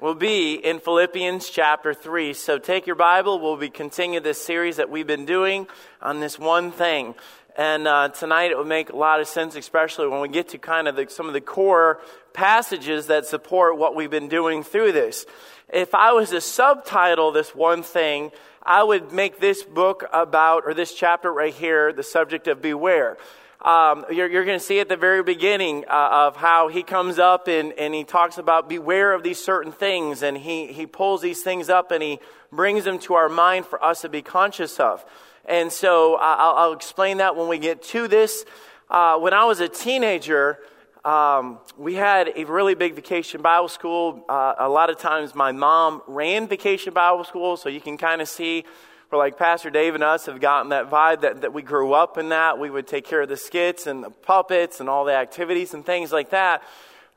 will be in Philippians chapter 3. So take your Bible. We'll be continuing this series that we've been doing on this one thing. And uh, tonight it will make a lot of sense, especially when we get to kind of the, some of the core passages that support what we've been doing through this. If I was to subtitle this one thing, I would make this book about, or this chapter right here, the subject of beware. Um, you're, you're going to see at the very beginning uh, of how he comes up and, and he talks about beware of these certain things, and he, he pulls these things up and he brings them to our mind for us to be conscious of. And so uh, I'll, I'll explain that when we get to this. Uh, when I was a teenager, um, we had a really big vacation Bible school. Uh, a lot of times my mom ran vacation Bible school, so you can kind of see where like Pastor Dave and us have gotten that vibe that, that we grew up in that. We would take care of the skits and the puppets and all the activities and things like that.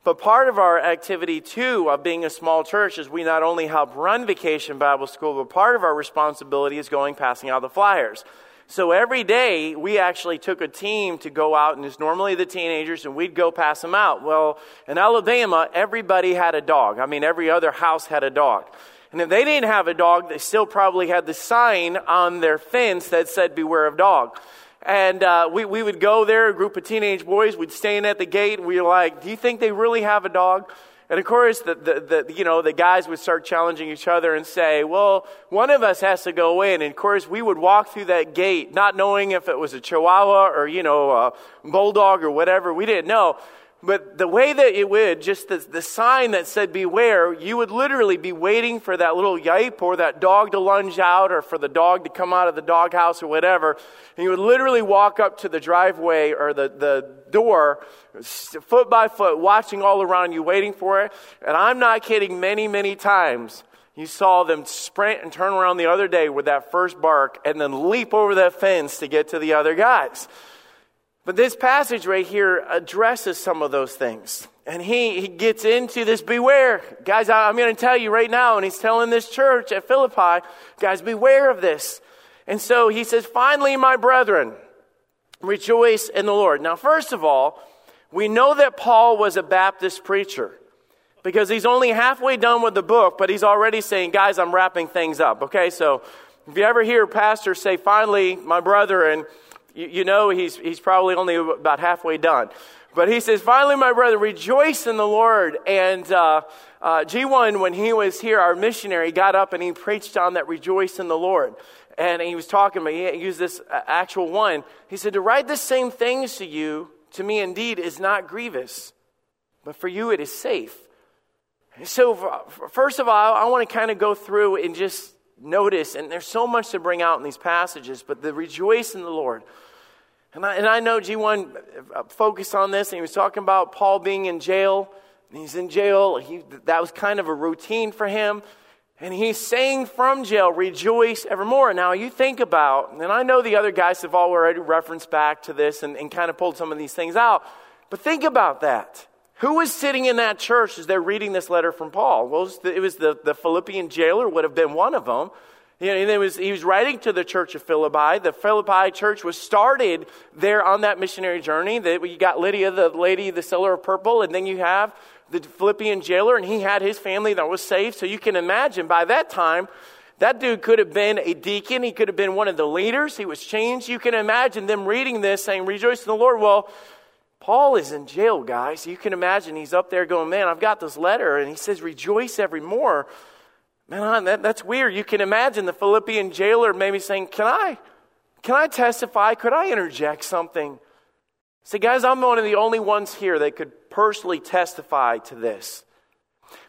But part of our activity, too, of being a small church is we not only help run Vacation Bible School, but part of our responsibility is going passing out the flyers. So every day, we actually took a team to go out, and it's normally the teenagers, and we'd go pass them out. Well, in Alabama, everybody had a dog. I mean, every other house had a dog. And if they didn't have a dog, they still probably had the sign on their fence that said, Beware of dog. And uh, we, we would go there, a group of teenage boys, we'd stand at the gate, and we were like, Do you think they really have a dog? And of course, the, the, the, you know, the guys would start challenging each other and say, well, one of us has to go in. And of course, we would walk through that gate, not knowing if it was a chihuahua or, you know, a bulldog or whatever. We didn't know. But the way that it would, just the, the sign that said beware, you would literally be waiting for that little yipe or that dog to lunge out or for the dog to come out of the doghouse or whatever. And you would literally walk up to the driveway or the, the door, foot by foot, watching all around you, waiting for it. And I'm not kidding, many, many times you saw them sprint and turn around the other day with that first bark and then leap over that fence to get to the other guys. But this passage right here addresses some of those things. And he, he gets into this beware. Guys, I, I'm going to tell you right now, and he's telling this church at Philippi, guys, beware of this. And so he says, finally, my brethren, rejoice in the Lord. Now, first of all, we know that Paul was a Baptist preacher because he's only halfway done with the book, but he's already saying, guys, I'm wrapping things up. Okay, so if you ever hear pastors say, finally, my brethren, you, you know he's, he's probably only about halfway done. But he says, finally, my brother, rejoice in the Lord. And uh, uh, G1, when he was here, our missionary, got up and he preached on that rejoice in the Lord. And he was talking, but he used this uh, actual one. He said, To write the same things to you, to me indeed, is not grievous, but for you it is safe. So, first of all, I want to kind of go through and just notice, and there's so much to bring out in these passages, but the rejoice in the Lord. And I, and I know G1 uh, focused on this, and he was talking about Paul being in jail. He's in jail. He, that was kind of a routine for him. And he's saying from jail, rejoice evermore. Now, you think about, and I know the other guys have already referenced back to this and, and kind of pulled some of these things out, but think about that. Who was sitting in that church as they're reading this letter from Paul? Well, it was the, the Philippian jailer, would have been one of them. And it was, he was writing to the church of Philippi. The Philippi church was started there on that missionary journey. That you got Lydia, the lady, the seller of purple, and then you have the Philippian jailer, and he had his family that was saved. So you can imagine by that time, that dude could have been a deacon. He could have been one of the leaders. He was changed. You can imagine them reading this saying, Rejoice in the Lord. Well, Paul is in jail, guys. You can imagine he's up there going, Man, I've got this letter. And he says, Rejoice evermore. Man, that, that's weird. You can imagine the Philippian jailer maybe saying, Can I? Can I testify? Could I interject something? Say, guys, I'm one of the only ones here that could personally testify to this.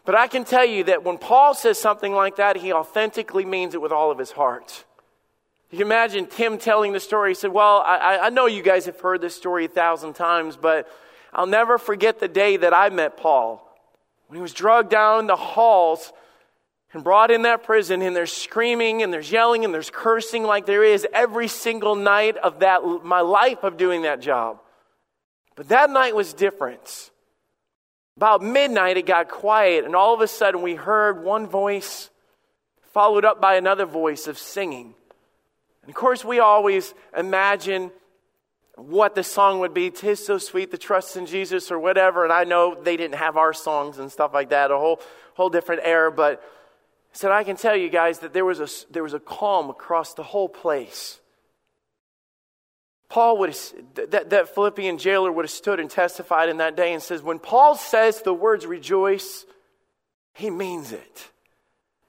But I can tell you that when Paul says something like that, he authentically means it with all of his heart. You can imagine Tim telling the story. He said, Well, I, I know you guys have heard this story a thousand times, but I'll never forget the day that I met Paul. When he was dragged down the halls and brought in that prison, and there's screaming and there's yelling and there's cursing like there is every single night of that, my life of doing that job. But that night was different. About midnight, it got quiet, and all of a sudden, we heard one voice followed up by another voice of singing. And of course, we always imagine what the song would be. Tis so sweet The trust in Jesus or whatever. And I know they didn't have our songs and stuff like that. A whole, whole different era, but said, I can tell you guys that there was a, there was a calm across the whole place. Paul would have, that, that Philippian jailer would have stood and testified in that day and says, when Paul says the words rejoice, he means it.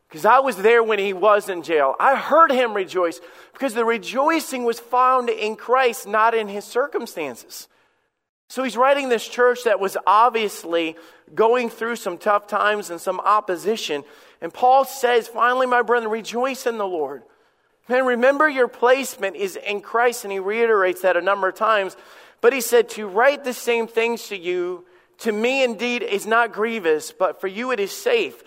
Because I was there when he was in jail. I heard him rejoice because the rejoicing was found in Christ, not in his circumstances. So he's writing this church that was obviously going through some tough times and some opposition. And Paul says, finally, my brethren, rejoice in the Lord. Man, remember your placement is in Christ, and he reiterates that a number of times. But he said, To write the same things to you, to me indeed is not grievous, but for you it is safe.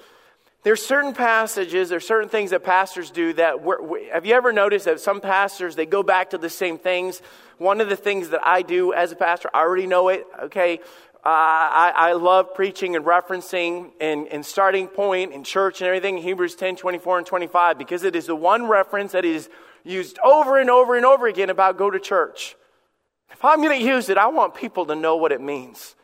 There's certain passages, there's certain things that pastors do that, have you ever noticed that some pastors, they go back to the same things? One of the things that I do as a pastor, I already know it, okay? Uh, I, I, love preaching and referencing and, and starting point in church and everything, Hebrews 10, 24 and 25, because it is the one reference that is used over and over and over again about go to church. If I'm going to use it, I want people to know what it means.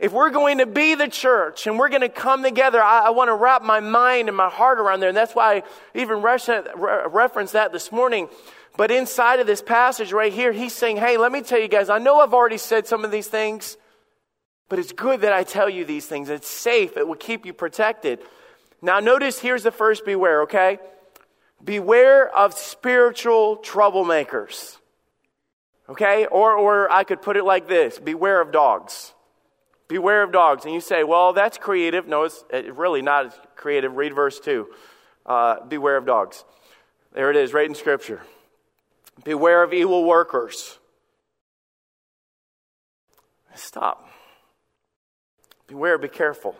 If we're going to be the church and we're going to come together, I, I want to wrap my mind and my heart around there. And that's why I even referenced that this morning. But inside of this passage right here, he's saying, Hey, let me tell you guys, I know I've already said some of these things, but it's good that I tell you these things. It's safe, it will keep you protected. Now, notice here's the first beware, okay? Beware of spiritual troublemakers. Okay? Or, or I could put it like this beware of dogs. Beware of dogs. And you say, well, that's creative. No, it's really not creative. Read verse 2. Uh, beware of dogs. There it is, right in Scripture. Beware of evil workers. Stop. Beware, be careful.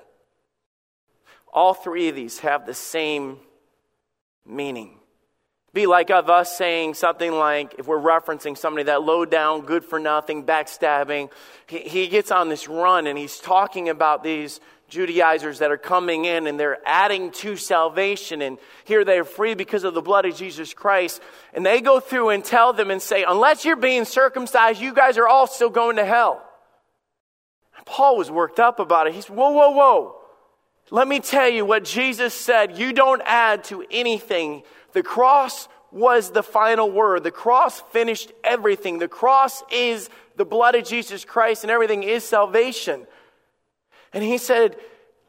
All three of these have the same meaning be like of us saying something like, if we're referencing somebody that low down, good for nothing, backstabbing, he, he gets on this run and he's talking about these Judaizers that are coming in and they're adding to salvation and here they're free because of the blood of Jesus Christ. And they go through and tell them and say, unless you're being circumcised, you guys are all still going to hell. And Paul was worked up about it. He said, whoa, whoa, whoa. Let me tell you what Jesus said. You don't add to anything the cross was the final word. The cross finished everything. The cross is the blood of Jesus Christ, and everything is salvation. And he said,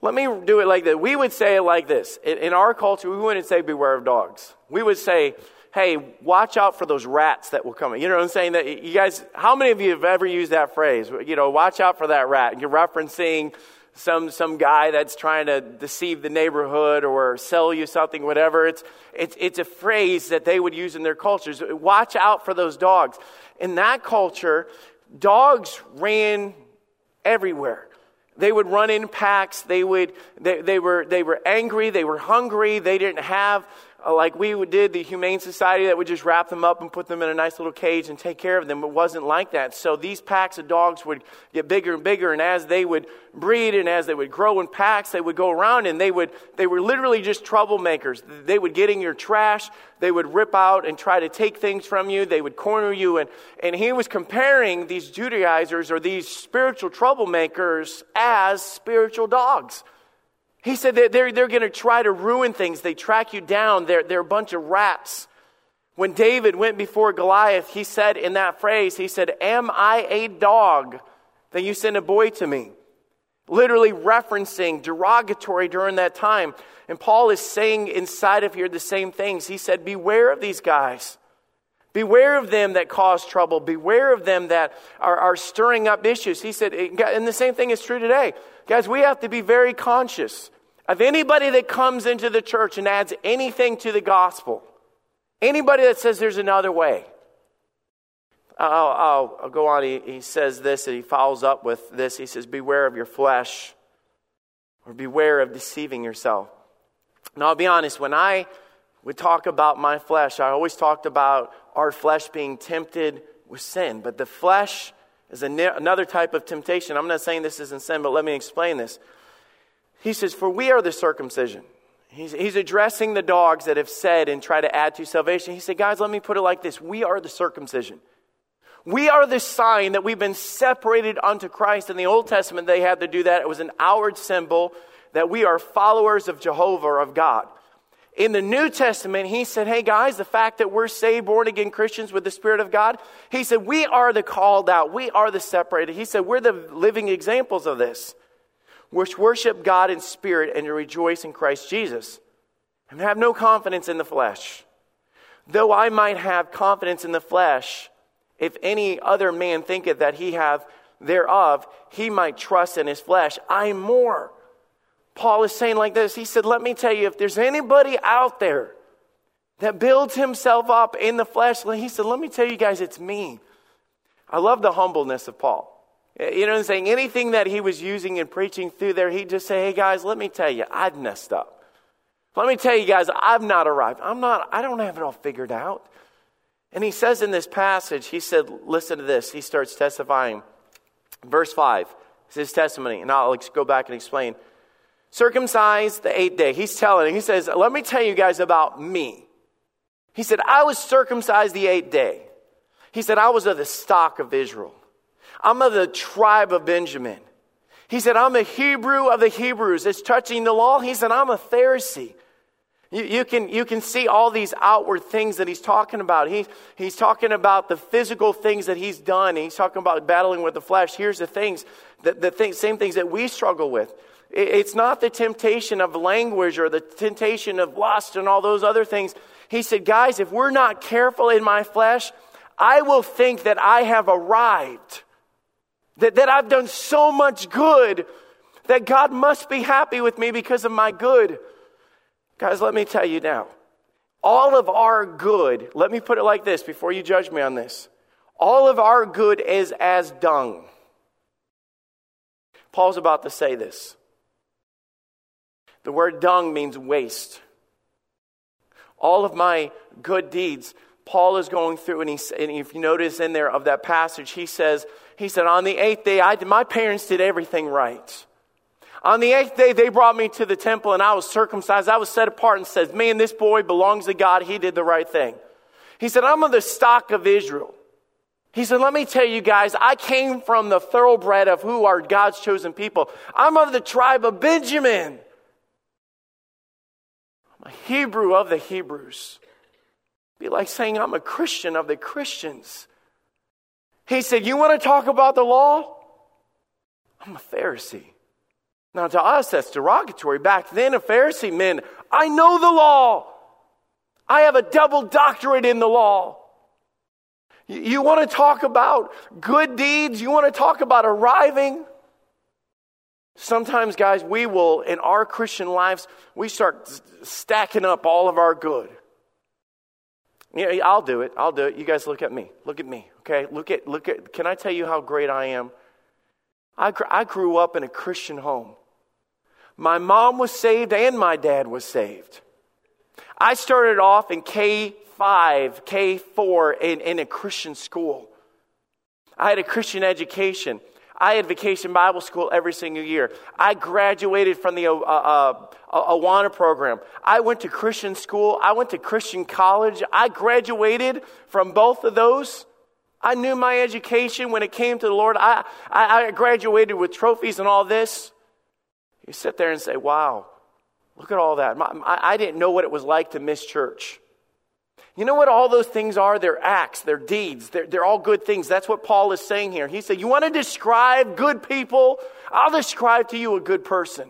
Let me do it like that. We would say it like this. In our culture, we wouldn't say, Beware of dogs. We would say, Hey, watch out for those rats that will come. You know what I'm saying? That you guys, how many of you have ever used that phrase? You know, watch out for that rat. You're referencing some, some guy that's trying to deceive the neighborhood or sell you something, whatever. It's, it's, it's a phrase that they would use in their cultures. Watch out for those dogs. In that culture, dogs ran everywhere. They would run in packs. They, would, they, they, were, they were angry. They were hungry. They didn't have Uh, like we did the Humane Society that would just wrap them up and put them in a nice little cage and take care of them. It wasn't like that. So these packs of dogs would get bigger and bigger, and as they would breed and as they would grow in packs, they would go around and they would they were literally just troublemakers. They would get in your trash, they would rip out and try to take things from you, they would corner you, and, and he was comparing these Judaizers or these spiritual troublemakers as spiritual dogs. He said that they're, they're going to try to ruin things. They track you down. They're, they're a bunch of rats. When David went before Goliath, he said in that phrase, he said, Am I a dog that you send a boy to me? Literally referencing derogatory during that time. And Paul is saying inside of here the same things. He said, Beware of these guys. Beware of them that cause trouble. Beware of them that are, are stirring up issues. He said, and the same thing is true today. Guys, we have to be very conscious of anybody that comes into the church and adds anything to the gospel. Anybody that says there's another way. I'll, I'll, I'll go on. He, he says this and he follows up with this. He says, Beware of your flesh, or beware of deceiving yourself. Now, I'll be honest, when I would talk about my flesh, I always talked about our flesh being tempted with sin. But the flesh is another type of temptation. I'm not saying this isn't sin, but let me explain this. He says, For we are the circumcision. He's, he's addressing the dogs that have said and try to add to salvation. He said, Guys, let me put it like this We are the circumcision. We are the sign that we've been separated unto Christ. In the Old Testament, they had to do that. It was an outward symbol that we are followers of Jehovah of God. In the New Testament, he said, Hey guys, the fact that we're saved, born again Christians with the Spirit of God, he said, We are the called out. We are the separated. He said, We're the living examples of this, which worship God in spirit and rejoice in Christ Jesus, and have no confidence in the flesh. Though I might have confidence in the flesh, if any other man thinketh that he have thereof, he might trust in his flesh. I more. Paul is saying like this He said, Let me tell you, if there's anybody out there that builds himself up in the flesh, he said, Let me tell you guys, it's me. I love the humbleness of Paul. Eh, you know what I'm saying? Anything that he was using and preaching through there, he'd just say, Hey guys, let me tell you, I've messed up. Let me tell you guys, I've not arrived. I'm not, I don't have it all figured out. And he says in this passage, he said, Listen to this. He starts testifying. Verse 5 is his testimony. And I'll go back and explain circumcised the eighth day. He's telling, he says, Let me tell you guys about me. He said, I was circumcised the eighth day. He said, I was of the stock of Israel. I'm of the tribe of Benjamin. He said, I'm a Hebrew of the Hebrews. It's touching the law. He said, I'm a Pharisee. You, you, can, you can see all these outward things that he's talking about. He, he's talking about the physical things that he's done. He's talking about battling with the flesh. Here's the things, the, the thing, same things that we struggle with. It's not the temptation of language or the temptation of lust and all those other things. He said, guys, if we're not careful in my flesh, I will think that I have arrived, that, that I've done so much good that God must be happy with me because of my good. Guys, let me tell you now all of our good, let me put it like this before you judge me on this. All of our good is as dung. Paul's about to say this. The word dung means waste. All of my good deeds, Paul is going through, and, he, and if you notice in there of that passage, he says, he said, on the eighth day, I, my parents did everything right. On the eighth day, they brought me to the temple and I was circumcised. I was set apart and says, man, this boy belongs to God. He did the right thing. He said, I'm of the stock of Israel. He said, let me tell you guys, I came from the thoroughbred of who are God's chosen people. I'm of the tribe of Benjamin. A Hebrew of the Hebrews. Be like saying I'm a Christian of the Christians. He said, You want to talk about the law? I'm a Pharisee. Now, to us, that's derogatory. Back then, a Pharisee meant, I know the law. I have a double doctorate in the law. You want to talk about good deeds? You want to talk about arriving? Sometimes, guys, we will, in our Christian lives, we start stacking up all of our good. Yeah, I'll do it. I'll do it. You guys look at me. Look at me. Okay? Look at, look at, can I tell you how great I am? I, I grew up in a Christian home. My mom was saved and my dad was saved. I started off in K5, K4 in, in a Christian school. I had a Christian education. I had vacation Bible school every single year. I graduated from the uh, uh, Awana program. I went to Christian school. I went to Christian college. I graduated from both of those. I knew my education when it came to the Lord. I, I, I graduated with trophies and all this. You sit there and say, wow, look at all that. I, I didn't know what it was like to miss church. You know what all those things are? They're acts, they're deeds, they're, they're all good things. That's what Paul is saying here. He said, You want to describe good people? I'll describe to you a good person.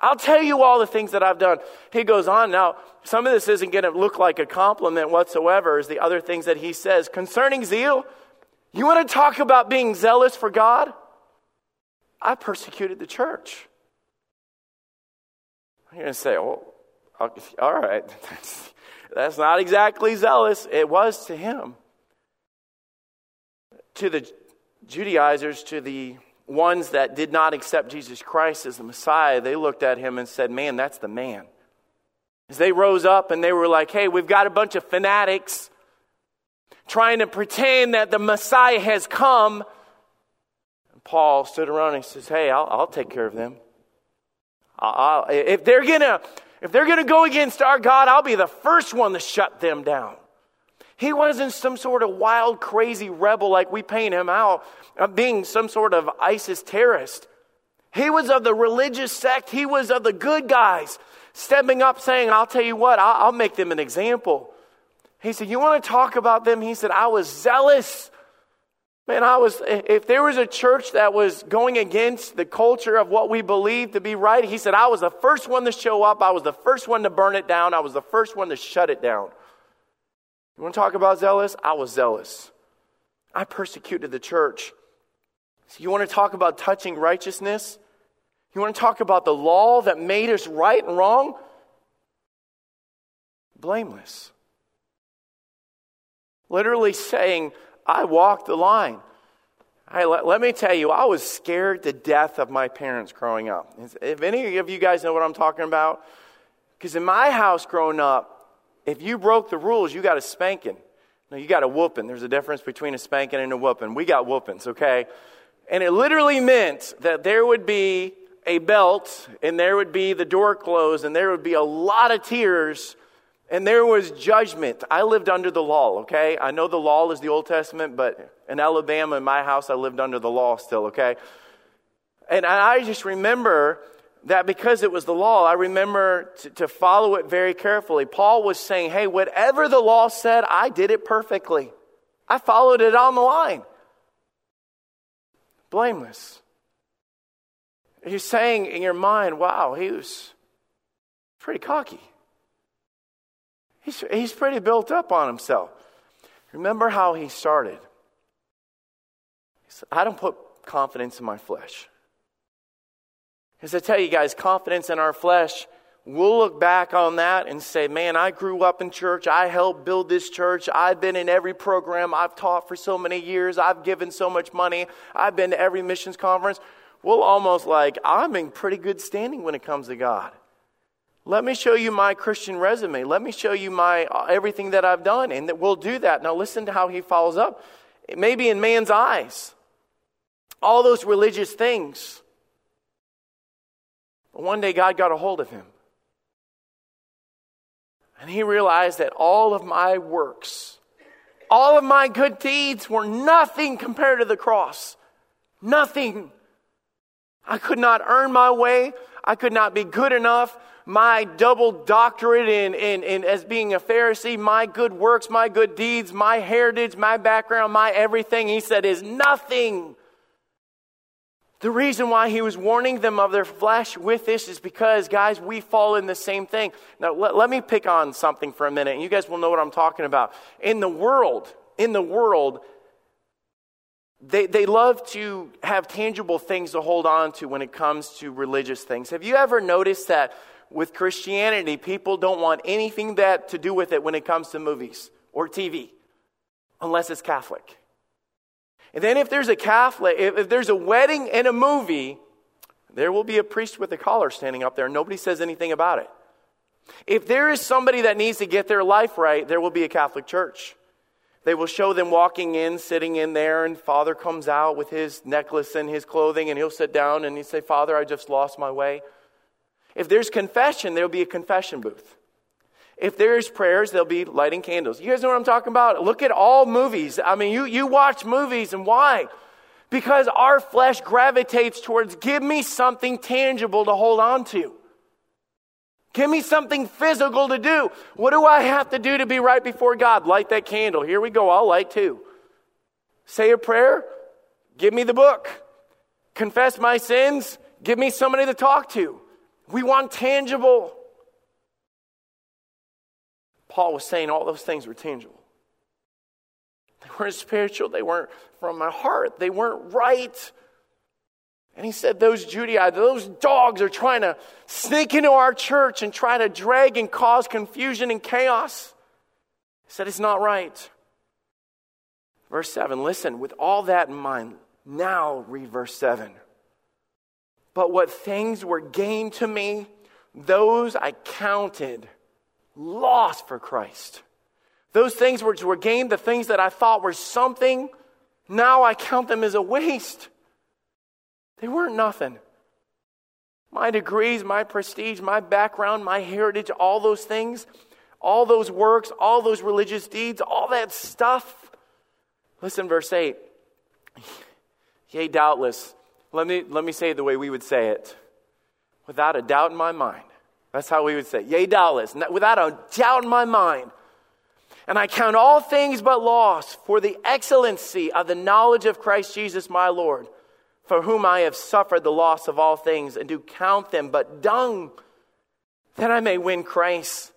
I'll tell you all the things that I've done. He goes on. Now, some of this isn't going to look like a compliment whatsoever, is the other things that he says. Concerning zeal, you want to talk about being zealous for God? I persecuted the church. You're going to say, oh, all right. That's not exactly zealous. It was to him. To the Judaizers, to the ones that did not accept Jesus Christ as the Messiah, they looked at him and said, Man, that's the man. As they rose up and they were like, Hey, we've got a bunch of fanatics trying to pretend that the Messiah has come. And Paul stood around and says, Hey, I'll, I'll take care of them. I'll, if they're going to if they're going to go against our God, I'll be the first one to shut them down. He wasn't some sort of wild, crazy rebel like we paint him out, of being some sort of ISIS terrorist. He was of the religious sect, he was of the good guys, stepping up saying, I'll tell you what, I'll, I'll make them an example. He said, You want to talk about them? He said, I was zealous. Man, I was, if there was a church that was going against the culture of what we believe to be right, he said, I was the first one to show up. I was the first one to burn it down. I was the first one to shut it down. You want to talk about zealous? I was zealous. I persecuted the church. So you want to talk about touching righteousness? You want to talk about the law that made us right and wrong? Blameless. Literally saying, I walked the line. I, let, let, me tell you, I was scared to death of my parents growing up. If any of you guys know what I'm talking about, because in my house growing up, if you broke the rules, you got a spanking. No, you got a whooping. There's a difference between a spanking and a whooping. We got whoopings, okay? And it literally meant that there would be a belt, and there would be the door closed, and there would be a lot of tears, and there was judgment. I lived under the law, okay? I know the law is the Old Testament, but in Alabama, in my house, I lived under the law still, okay? And I just remember that because it was the law, I remember to, follow it very carefully. Paul was saying, hey, whatever the law said, I did it perfectly. I followed it on the line. Blameless. You're saying in your mind, wow, he was pretty cocky. He's, he's pretty built up on himself. Remember how he started. He said, I don't put confidence in my flesh. Because I tell you guys, confidence in our flesh, we'll look back on that and say, man, I grew up in church. I helped build this church. I've been in every program. I've taught for so many years. I've given so much money. I've been to every missions conference. We'll almost like, I'm in pretty good standing when it comes to God. Let me show you my Christian resume. Let me show you my uh, everything that I've done. And that we'll do that. Now listen to how he follows up. Maybe in man's eyes. All those religious things but one day God got a hold of him. And he realized that all of my works, all of my good deeds were nothing compared to the cross. Nothing. I could not earn my way. I could not be good enough. My double doctorate in, in, in as being a Pharisee, my good works, my good deeds, my heritage, my background, my everything, he said, is nothing the reason why he was warning them of their flesh with this is because, guys, we fall in the same thing. Now, let, let, me pick on something for a minute, and you guys will know what I'm talking about. In the world, in the world, they, they love to have tangible things to hold on to when it comes to religious things. Have you ever noticed that with Christianity, people don't want anything that to do with it when it comes to movies or TV, unless it's Catholic? And then if there's a Catholic, if, there's a wedding and a movie, there will be a priest with a collar standing up there. Nobody says anything about it. If there is somebody that needs to get their life right, there will be a Catholic church. They will show them walking in, sitting in there, and Father comes out with his necklace and his clothing, and he'll sit down and he'll say, Father, I just lost my way. If there's confession, there'll be a confession booth. If there's prayers, they'll be lighting candles. You guys know what I'm talking about? Look at all movies. I mean, you, you watch movies, and why? Because our flesh gravitates towards give me something tangible to hold on to. Give me something physical to do. What do I have to do to be right before God? Light that candle. Here we go. I'll light too. Say a prayer. Give me the book. Confess my sins. Give me somebody to talk to. We want tangible. Paul was saying all those things were tangible. They weren't spiritual, they weren't from my heart, they weren't right. And he said, Those Judaizers, those dogs are trying to sneak into our church and try to drag and cause confusion and chaos. He said, It's not right. Verse 7, listen, with all that in mind, now read verse 7. But what things were gained to me, those I counted lost for Christ. Those things which were gained, the things that I thought were something, now I count them as a waste. They weren't nothing. My degrees, my prestige, my background, my heritage, all those things, all those works, all those religious deeds, all that stuff. Listen, verse 8. Yea, doubtless, Let me, let me say it the way we would say it without a doubt in my mind. That's how we would say, yea, doubtless, without a doubt in my mind. And I count all things but loss for the excellency of the knowledge of Christ Jesus my Lord, for whom I have suffered the loss of all things, and do count them but dung, that I may win Christ.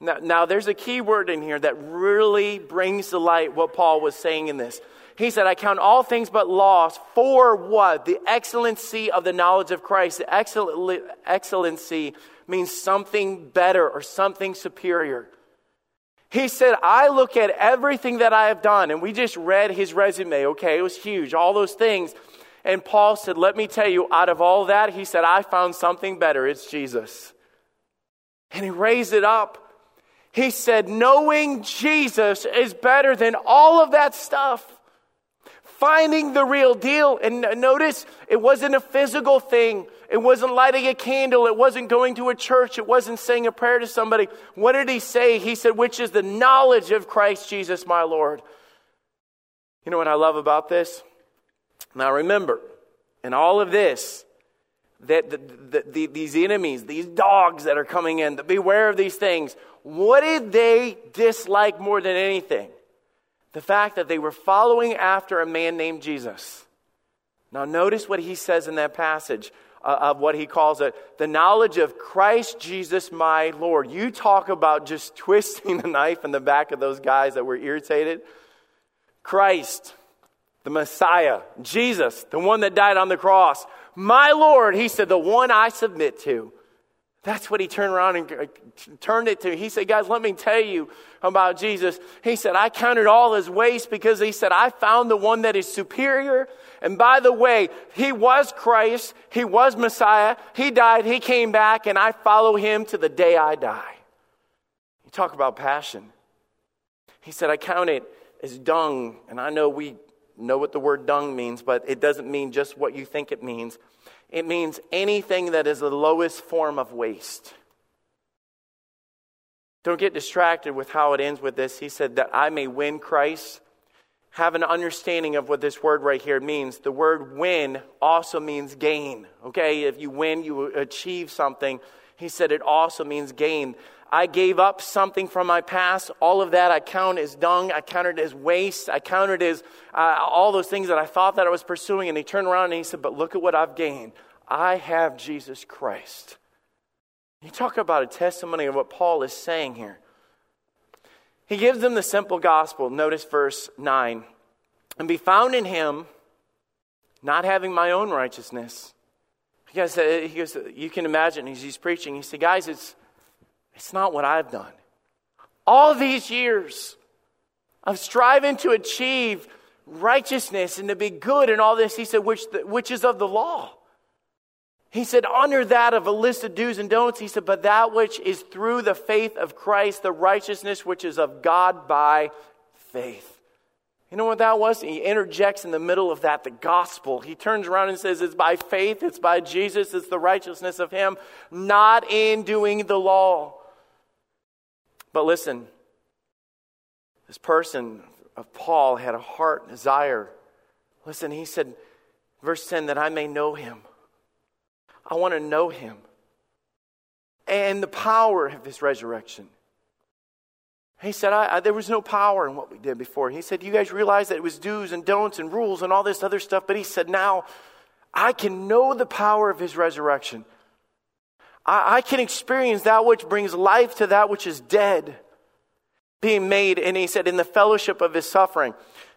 Now, now there's a key word in here that really brings to light what Paul was saying in this. He said, I count all things but loss for what? The excellency of the knowledge of Christ. The excellency means something better or something superior. He said, I look at everything that I have done, and we just read his resume, okay? It was huge, all those things. And Paul said, Let me tell you, out of all that, he said, I found something better. It's Jesus. And he raised it up. He said, Knowing Jesus is better than all of that stuff finding the real deal. And notice it wasn't a physical thing. It wasn't lighting a candle. It wasn't going to a church. It wasn't saying a prayer to somebody. What did he say? He said, which is the knowledge of Christ Jesus, my Lord. You know what I love about this? Now remember, in all of this, that the, the, the, these enemies, these dogs that are coming in, beware of these things. What did they dislike more than anything? The fact that they were following after a man named Jesus. Now, notice what he says in that passage uh, of what he calls it the knowledge of Christ Jesus, my Lord. You talk about just twisting the knife in the back of those guys that were irritated. Christ, the Messiah, Jesus, the one that died on the cross, my Lord, he said, the one I submit to. That's what he turned around and uh, turned it to. He said, Guys, let me tell you about Jesus. He said, I counted all his waste because he said, I found the one that is superior. And by the way, he was Christ, he was Messiah, he died, he came back, and I follow him to the day I die. You talk about passion. He said, I count it as dung. And I know we know what the word dung means, but it doesn't mean just what you think it means. It means anything that is the lowest form of waste. Don't get distracted with how it ends with this. He said, That I may win Christ. Have an understanding of what this word right here means. The word win also means gain. Okay? If you win, you achieve something. He said it also means gain. I gave up something from my past. All of that I count as dung. I counted as waste. I counted as uh, all those things that I thought that I was pursuing. And he turned around and he said, But look at what I've gained. I have Jesus Christ. You talk about a testimony of what Paul is saying here. He gives them the simple gospel. Notice verse 9. And be found in him, not having my own righteousness. He goes, he goes you can imagine, he's preaching. He said, Guys, it's, it's not what I've done. All these years of striving to achieve righteousness and to be good and all this, he said, which, which is of the law. He said, under that of a list of do's and don'ts, he said, but that which is through the faith of Christ, the righteousness which is of God by faith. You know what that was? He interjects in the middle of that the gospel. He turns around and says, It's by faith, it's by Jesus, it's the righteousness of Him, not in doing the law. But listen, this person of Paul had a heart desire. Listen, he said, verse 10, that I may know Him I want to know him and the power of his resurrection. He said, I, I, There was no power in what we did before. He said, You guys realize that it was do's and don'ts and rules and all this other stuff. But he said, Now I can know the power of his resurrection. I, I can experience that which brings life to that which is dead being made. And he said, In the fellowship of his suffering.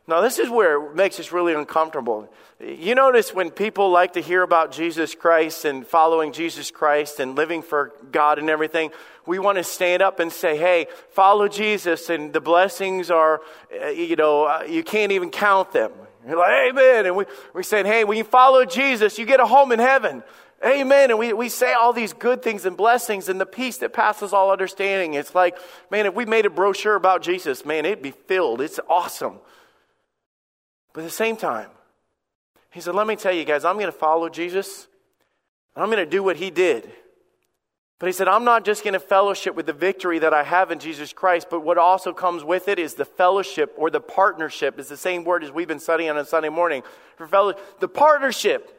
Now, this is where it makes us really uncomfortable. You notice when people like to hear about Jesus Christ and following Jesus Christ and living for God and everything, we want to stand up and say, hey, follow Jesus and the blessings are, uh, you know, uh, you can't even count them. You're like, amen. And we, we say, hey, when you follow Jesus, you get a home in heaven. Amen. And we, we say all these good things and blessings and the peace that passes all understanding. It's like, man, if we made a brochure about Jesus, man, it'd be filled. It's awesome. But at the same time, he said, Let me tell you guys, I'm going to follow Jesus. and I'm going to do what he did. But he said, I'm not just going to fellowship with the victory that I have in Jesus Christ, but what also comes with it is the fellowship or the partnership. It's the same word as we've been studying on a Sunday morning. For fellow, the partnership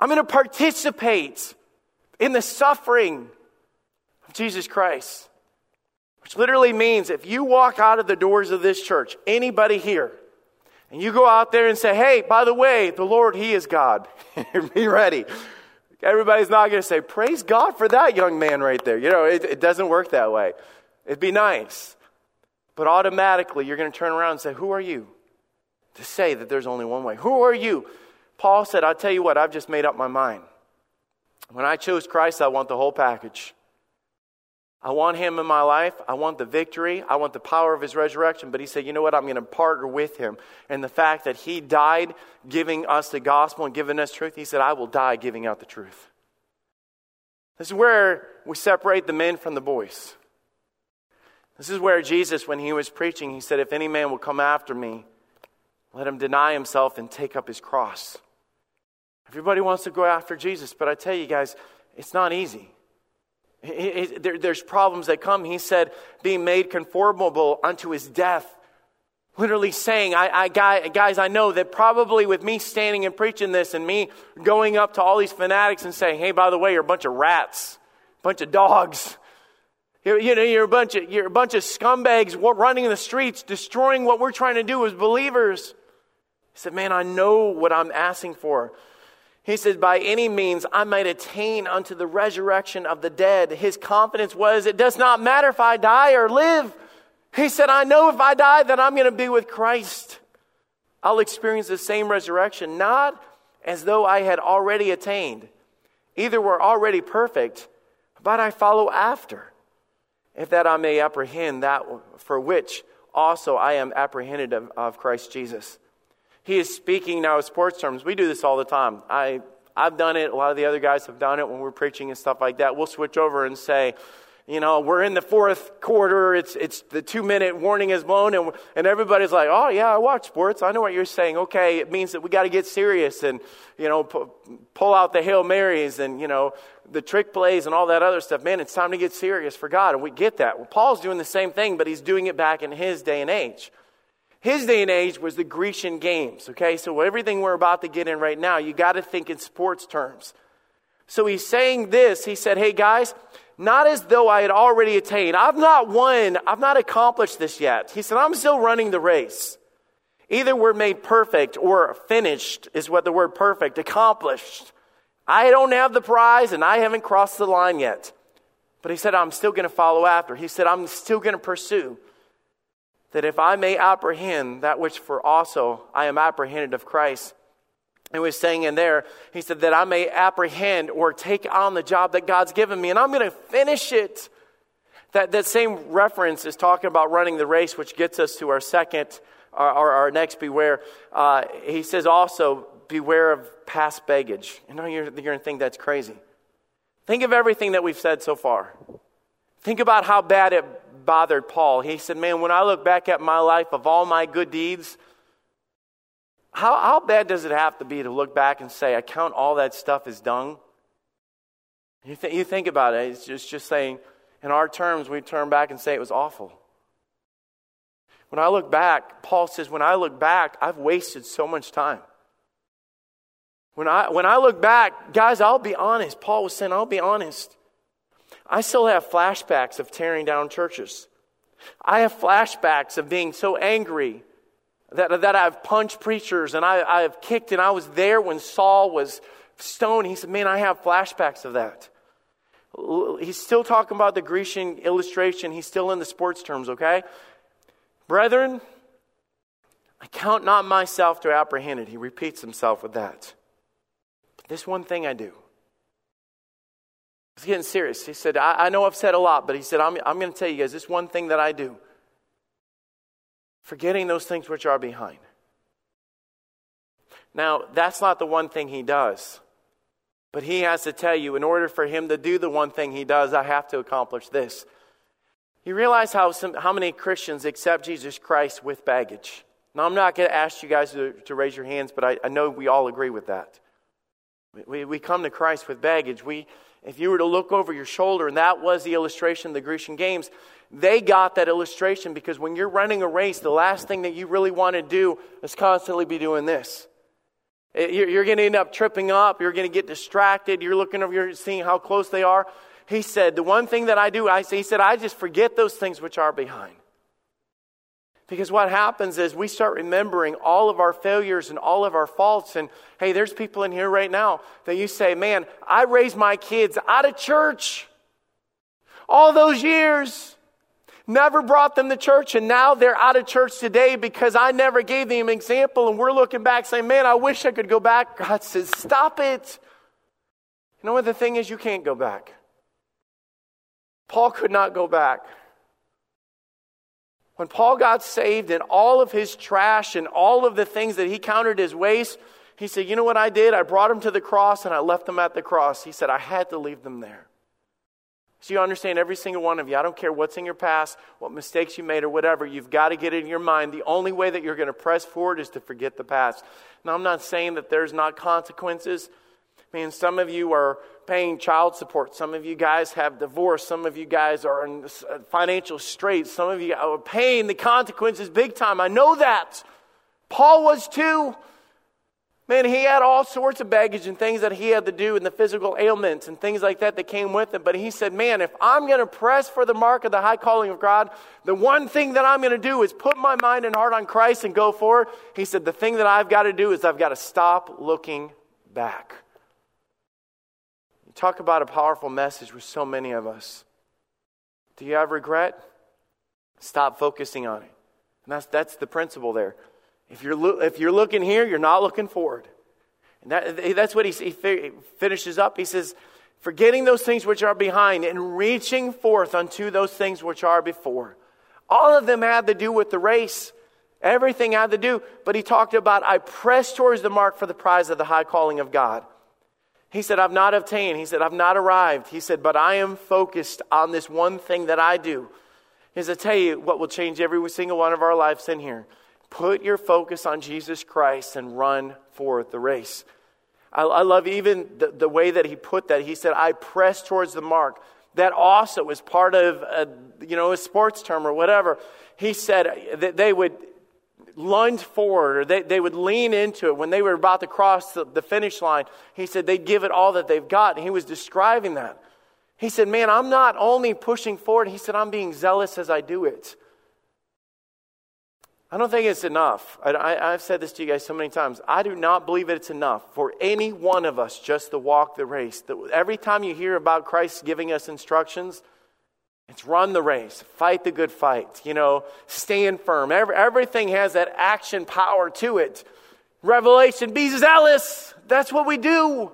I'm going to participate in the suffering of Jesus Christ. Which literally means if you walk out of the doors of this church, anybody here, and you go out there and say, hey, by the way, the Lord, He is God. Be ready. Everybody's not going to say, praise God for that young man right there. You know, it, it doesn't work that way. It'd be nice. But automatically, you're going to turn around and say, who are you? To say that there's only one way. Who are you? Paul said, I'll tell you what, I've just made up my mind. When I chose Christ, I want the whole package. I want him in my life. I want the victory. I want the power of his resurrection. But he said, you know what? I'm going to partner with him. And the fact that he died giving us the gospel and giving us truth, he said, I will die giving out the truth. This is where we separate the men from the boys. This is where Jesus, when he was preaching, he said, If any man will come after me, let him deny himself and take up his cross. Everybody wants to go after Jesus, but I tell you guys, it's not easy. there's problems that come. He said, being made conformable unto his death. Literally saying, I, I, guys, I know that probably with me standing and preaching this and me going up to all these fanatics and saying, hey, by the way, you're a bunch of rats, a bunch of dogs. You're, you know, you're a bunch of, you're a bunch of scumbags running in the streets, destroying what we're trying to do as believers. He said, man, I know what I'm asking for. He said, By any means I might attain unto the resurrection of the dead. His confidence was, It does not matter if I die or live. He said, I know if I die that I'm going to be with Christ. I'll experience the same resurrection, not as though I had already attained. Either we're already perfect, but I follow after, if that I may apprehend that for which also I am apprehended of, of Christ Jesus. He is speaking now in sports terms. We do this all the time. I, I've done it. A lot of the other guys have done it when we're preaching and stuff like that. We'll switch over and say, you know, we're in the fourth quarter. It's, it's the two minute warning is blown, and, and everybody's like, oh, yeah, I watch sports. I know what you're saying. Okay, it means that we got to get serious and, you know, pu- pull out the Hail Marys and, you know, the trick plays and all that other stuff. Man, it's time to get serious for God, and we get that. Well, Paul's doing the same thing, but he's doing it back in his day and age. His day and age was the Grecian games, okay? So everything we're about to get in right now, you got to think in sports terms. So he's saying this. He said, Hey guys, not as though I had already attained. I've not won, I've not accomplished this yet. He said, I'm still running the race. Either we're made perfect or finished, is what the word perfect, accomplished. I don't have the prize and I haven't crossed the line yet. But he said, I'm still going to follow after. He said, I'm still going to pursue that if I may apprehend that which for also I am apprehended of Christ. And was saying in there, he said that I may apprehend or take on the job that God's given me, and I'm going to finish it. That, that same reference is talking about running the race, which gets us to our second, our, our, our next beware. Uh, he says also, beware of past baggage. You know, you're, you're going to think that's crazy. Think of everything that we've said so far. Think about how bad it bothered Paul. He said, Man, when I look back at my life of all my good deeds, how, how bad does it have to be to look back and say, I count all that stuff as dung? You, th- you think about it, it's just, just saying, in our terms, we turn back and say it was awful. When I look back, Paul says, when I look back, I've wasted so much time. When I, when I look back, guys, I'll be honest. Paul was saying, I'll be honest. I still have flashbacks of tearing down churches. I have flashbacks of being so angry that, that I've punched preachers and I, I've kicked, and I was there when Saul was stoned. He said, Man, I have flashbacks of that. He's still talking about the Grecian illustration. He's still in the sports terms, okay? Brethren, I count not myself to apprehend it. He repeats himself with that. This one thing I do. He's getting serious. He said, I, I know I've said a lot, but he said, I'm, I'm going to tell you guys this one thing that I do. Forgetting those things which are behind. Now, that's not the one thing he does. But he has to tell you, in order for him to do the one thing he does, I have to accomplish this. You realize how, some, how many Christians accept Jesus Christ with baggage. Now, I'm not going to ask you guys to, to raise your hands, but I, I know we all agree with that. We, we come to Christ with baggage. We, if you were to look over your shoulder, and that was the illustration of the Grecian Games, they got that illustration because when you're running a race, the last thing that you really want to do is constantly be doing this. Eh, you're going to end up tripping up. You're going to get distracted. You're looking over, you're seeing how close they are. He said, The one thing that I do, I he said, I just forget those things which are behind. Because what happens is we start remembering all of our failures and all of our faults. And hey, there's people in here right now that you say, Man, I raised my kids out of church all those years never brought them to church, and now they're out of church today because I never gave them an example. And we're looking back saying, Man, I wish I could go back. God says, Stop it. You know what the thing is? You can't go back. Paul could not go back. When Paul got saved and all of his trash and all of the things that he counted as waste, he said, You know what I did? I brought them to the cross and I left them at the cross. He said, I had to leave them there. So you understand every single one of you. I don't care what's in your past, what mistakes you made, or whatever. You've got to get it in your mind. The only way that you're going to press forward is to forget the past. Now, I'm not saying that there's not consequences. I mean, some of you are paying child support. Some of you guys have divorced. Some of you guys are in uh, financial straits. Some of you are paying the consequences big time. I know that. Paul was too. Man, he had all sorts of baggage and things that he had to do and the physical ailments and things like that that came with him. But he said, Man, if I'm going to press for the mark of the high calling of God, the one thing that I'm going to do is put my mind and heart on Christ and go forward. He said, The thing that I've got to do is I've got to stop looking back. Talk about a powerful message with so many of us. Do you have regret? Stop focusing on it. And that's, that's the principle there. If you're, lo- if you're looking here, you're not looking forward. And that, that's what he, he finishes up. He says, forgetting those things which are behind and reaching forth unto those things which are before. All of them had to do with the race. Everything had to do, but he talked about, I press towards the mark for the prize of the high calling of God. He said, I've not obtained. He said, I've not arrived. He said, but I am focused on this one thing that I do. Is I tell you what will change every single one of our lives in here. Put your focus on Jesus Christ and run for the race. I, I love even the, the, way that he put that. He said, I press towards the mark. That also is part of, a, you know, a sports term or whatever. He said that they would lunge forward or they, they would lean into it when they were about to cross the, the finish line. He said they'd give it all that they've got. And he was describing that. He said, Man, I'm not only pushing forward, he said, I'm being zealous as I do it. I don't think it's enough. I, have said this to you guys so many times. I do not believe it's enough for any one of us just to walk the race. Every time you hear about Christ giving us instructions, it's run the race, fight the good fight, you know, stand firm. Every, everything has that action power to it. Revelation, be zealous. That's what we do,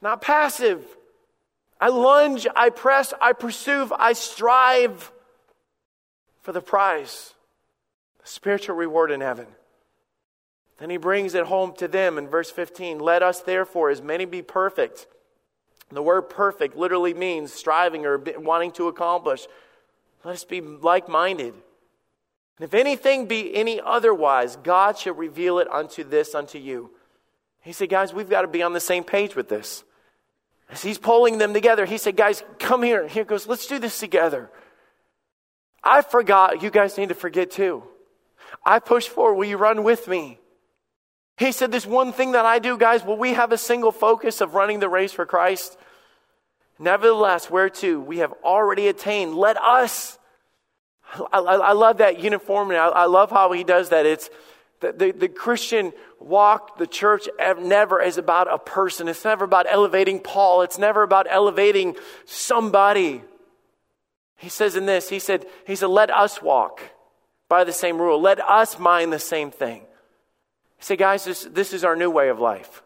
not passive. I lunge, I press, I pursue, I strive for the prize the spiritual reward in heaven. Then he brings it home to them in verse 15. Let us therefore, as many be perfect. The word perfect literally means striving or wanting to accomplish. Let us be like minded. And if anything be any otherwise, God shall reveal it unto this unto you. He said, guys, we've got to be on the same page with this. As he's pulling them together, he said, guys, come here. Here goes, let's do this together. I forgot. You guys need to forget too. I push forward. Will you run with me? He said, This one thing that I do, guys, will we have a single focus of running the race for Christ? Nevertheless, whereto we have already attained, let us. I, I, I love that uniformity. I, I, love how he does that. It's the, the, the Christian walk, the church never is about a person. It's never about elevating Paul. It's never about elevating somebody. He says in this, he said, he said, let us walk by the same rule. Let us mind the same thing. Say, guys, this, this is our new way of life.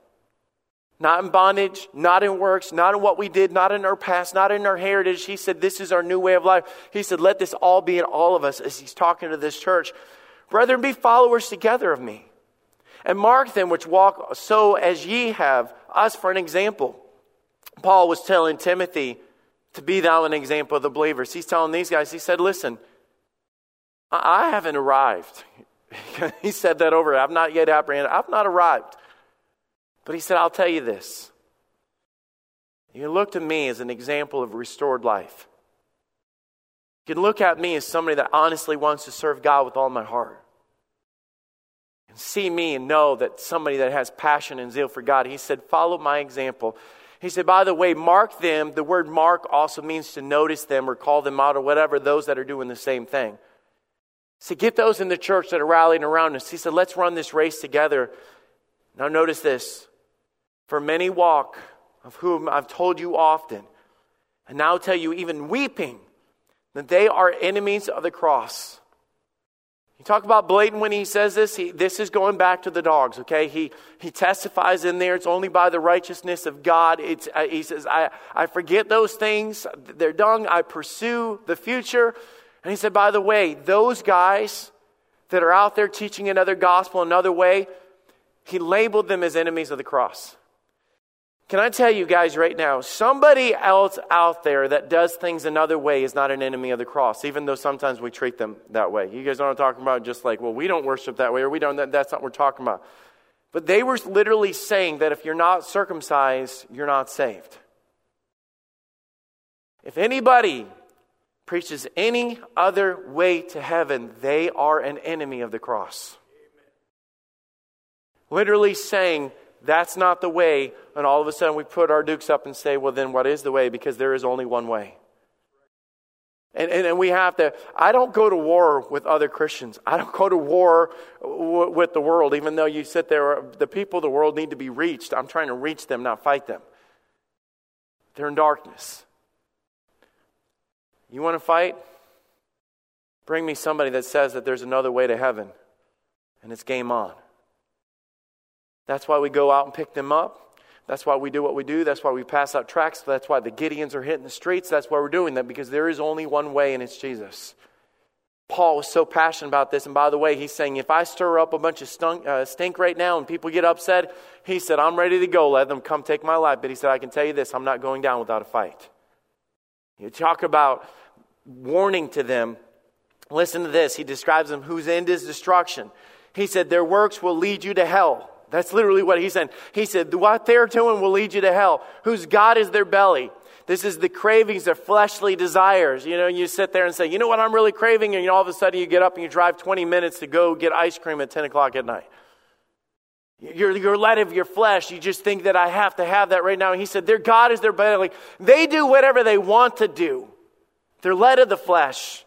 Not in bondage, not in works, not in what we did, not in our past, not in our heritage. He said, This is our new way of life. He said, Let this all be in all of us as he's talking to this church. Brethren, be followers together of me. And mark them which walk so as ye have us for an example. Paul was telling Timothy to be thou an example of the believers. He's telling these guys, he said, Listen, I haven't arrived. he said that over. I've not yet apprehended. I've not arrived. But he said, I'll tell you this. You look to me as an example of restored life. You can look at me as somebody that honestly wants to serve God with all my heart. And see me and know that somebody that has passion and zeal for God. He said, Follow my example. He said, By the way, mark them. The word mark also means to notice them or call them out or whatever, those that are doing the same thing. So get those in the church that are rallying around us. He said, Let's run this race together. Now, notice this. For many walk, of whom I've told you often, and now tell you, even weeping, that they are enemies of the cross. You talk about blatant when he says this. He, this is going back to the dogs, okay? He, he testifies in there. It's only by the righteousness of God. It's, uh, he says, I, I forget those things. They're dung. I pursue the future. And he said, by the way, those guys that are out there teaching another gospel another way, he labeled them as enemies of the cross. Can I tell you guys right now, somebody else out there that does things another way is not an enemy of the cross, even though sometimes we treat them that way. You guys know what I'm talking about? Just like, well, we don't worship that way, or we don't, that, that's not what we're talking about. But they were literally saying that if you're not circumcised, you're not saved. If anybody preaches any other way to heaven, they are an enemy of the cross. Literally saying, that's not the way, and all of a sudden we put our dukes up and say, well, then what is the way? Because there is only one way. And, and, and, we have to, I don't go to war with other Christians. I don't go to war w- with the world, even though you sit there, the people of the world need to be reached. I'm trying to reach them, not fight them. They're in darkness. You want to fight? Bring me somebody that says that there's another way to heaven, and it's game on. That's why we go out and pick them up. That's why we do what we do. That's why we pass out tracts. That's why the Gideons are hitting the streets. That's why we're doing that because there is only one way, and it's Jesus. Paul was so passionate about this. And by the way, he's saying, if I stir up a bunch of stunk, uh, stink right now and people get upset, he said, I'm ready to go. Let them come take my life. But he said, I can tell you this I'm not going down without a fight. You talk about warning to them. Listen to this. He describes them whose end is destruction. He said, Their works will lead you to hell. That's literally what he said. He said, What they're doing will lead you to hell. Whose God is their belly. This is the cravings, of fleshly desires. You know, you sit there and say, You know what I'm really craving? And all of a sudden you get up and you drive 20 minutes to go get ice cream at 10 o'clock at night. You're, you're led of your flesh. You just think that I have to have that right now. And he said, Their God is their belly. They do whatever they want to do. They're led of the flesh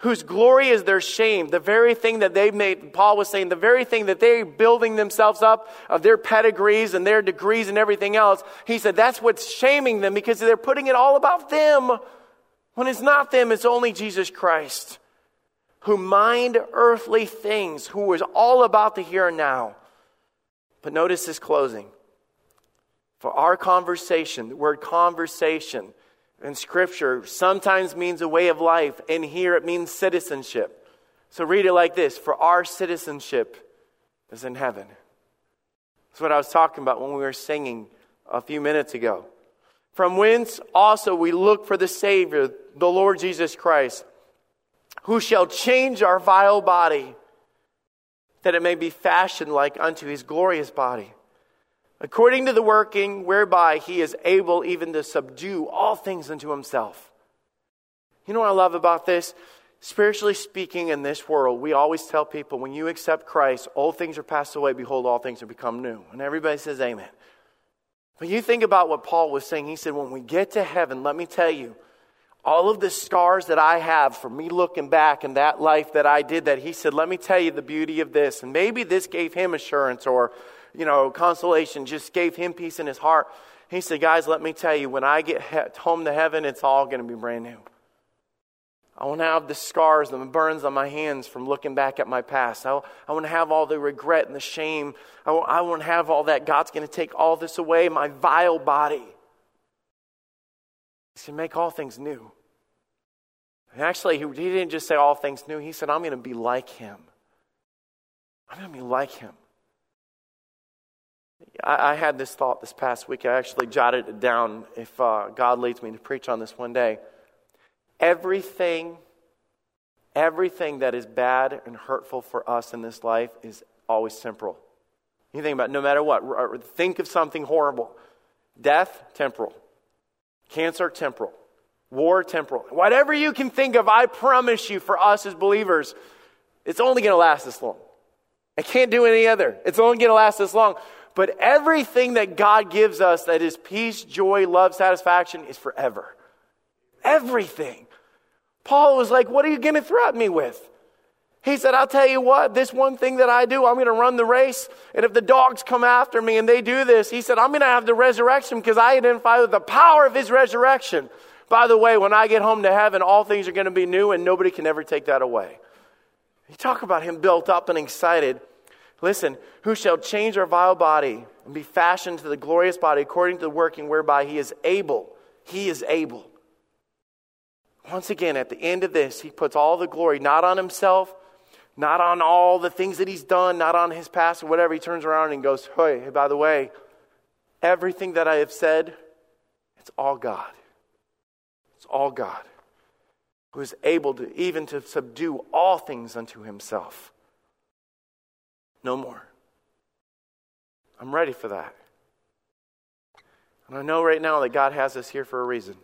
whose glory is their shame, the very thing that they've made, Paul was saying, the very thing that they're building themselves up of their pedigrees and their degrees and everything else. He said that's what's shaming them because they're putting it all about them. When it's not them, it's only Jesus Christ, who mind earthly things, who is all about the here and now. But notice this closing. For our conversation, the word conversation, in Scripture sometimes means a way of life, and here it means citizenship. So read it like this For our citizenship is in heaven. That's what I was talking about when we were singing a few minutes ago. From whence also we look for the Savior, the Lord Jesus Christ, who shall change our vile body, that it may be fashioned like unto his glorious body according to the working whereby he is able even to subdue all things unto himself. You know what I love about this? Spiritually speaking, in this world, we always tell people when you accept Christ, old things are passed away, behold, all things have become new. And everybody says amen. But you think about what Paul was saying. He said, when we get to heaven, let me tell you, all of the scars that I have from me looking back and that life that I did, that he said, let me tell you the beauty of this. And maybe this gave him assurance or you know, consolation, just gave him peace in his heart. He said, Guys, let me tell you, when I get home to heaven, it's all going to be brand new. I want to have the scars and the burns on my hands from looking back at my past. I, I want to have all the regret and the shame. I I want to have all that. God's going to take all this away, my vile body. Going to make all things new. And actually, he, he didn't just say all things new. He said, I'm going to be like him. I'm going to be like him. I, I, had this thought this past week. I actually jotted it down if uh, God leads me to preach on this one day. Everything, everything that is bad and hurtful for us in this life is always temporal. You think about it, no matter what. Think of something horrible. Death, temporal. Cancer, temporal. War, temporal. Whatever you can think of, I promise you, for us as believers, it's only going to last this long. I can't do any other. It's only going to last this long. But everything that God gives us that is peace, joy, love, satisfaction is forever. Everything. Paul was like, What are you going to threaten me with? He said, I'll tell you what, this one thing that I do, I'm going to run the race. And if the dogs come after me and they do this, he said, I'm going to have the resurrection because I identify with the power of his resurrection. By the way, when I get home to heaven, all things are going to be new and nobody can ever take that away. You talk about him built up and excited. Listen, who shall change our vile body and be fashioned to the glorious body according to the working whereby he is able. He is able. Once again, at the end of this, he puts all the glory not on himself, not on all the things that he's done, not on his past or whatever. He turns around and goes, Hey, by the way, everything that I have said, it's all God. It's all God who is able to even to subdue all things unto himself. No more. I'm ready for that. And I know right now that God has us here for a reason.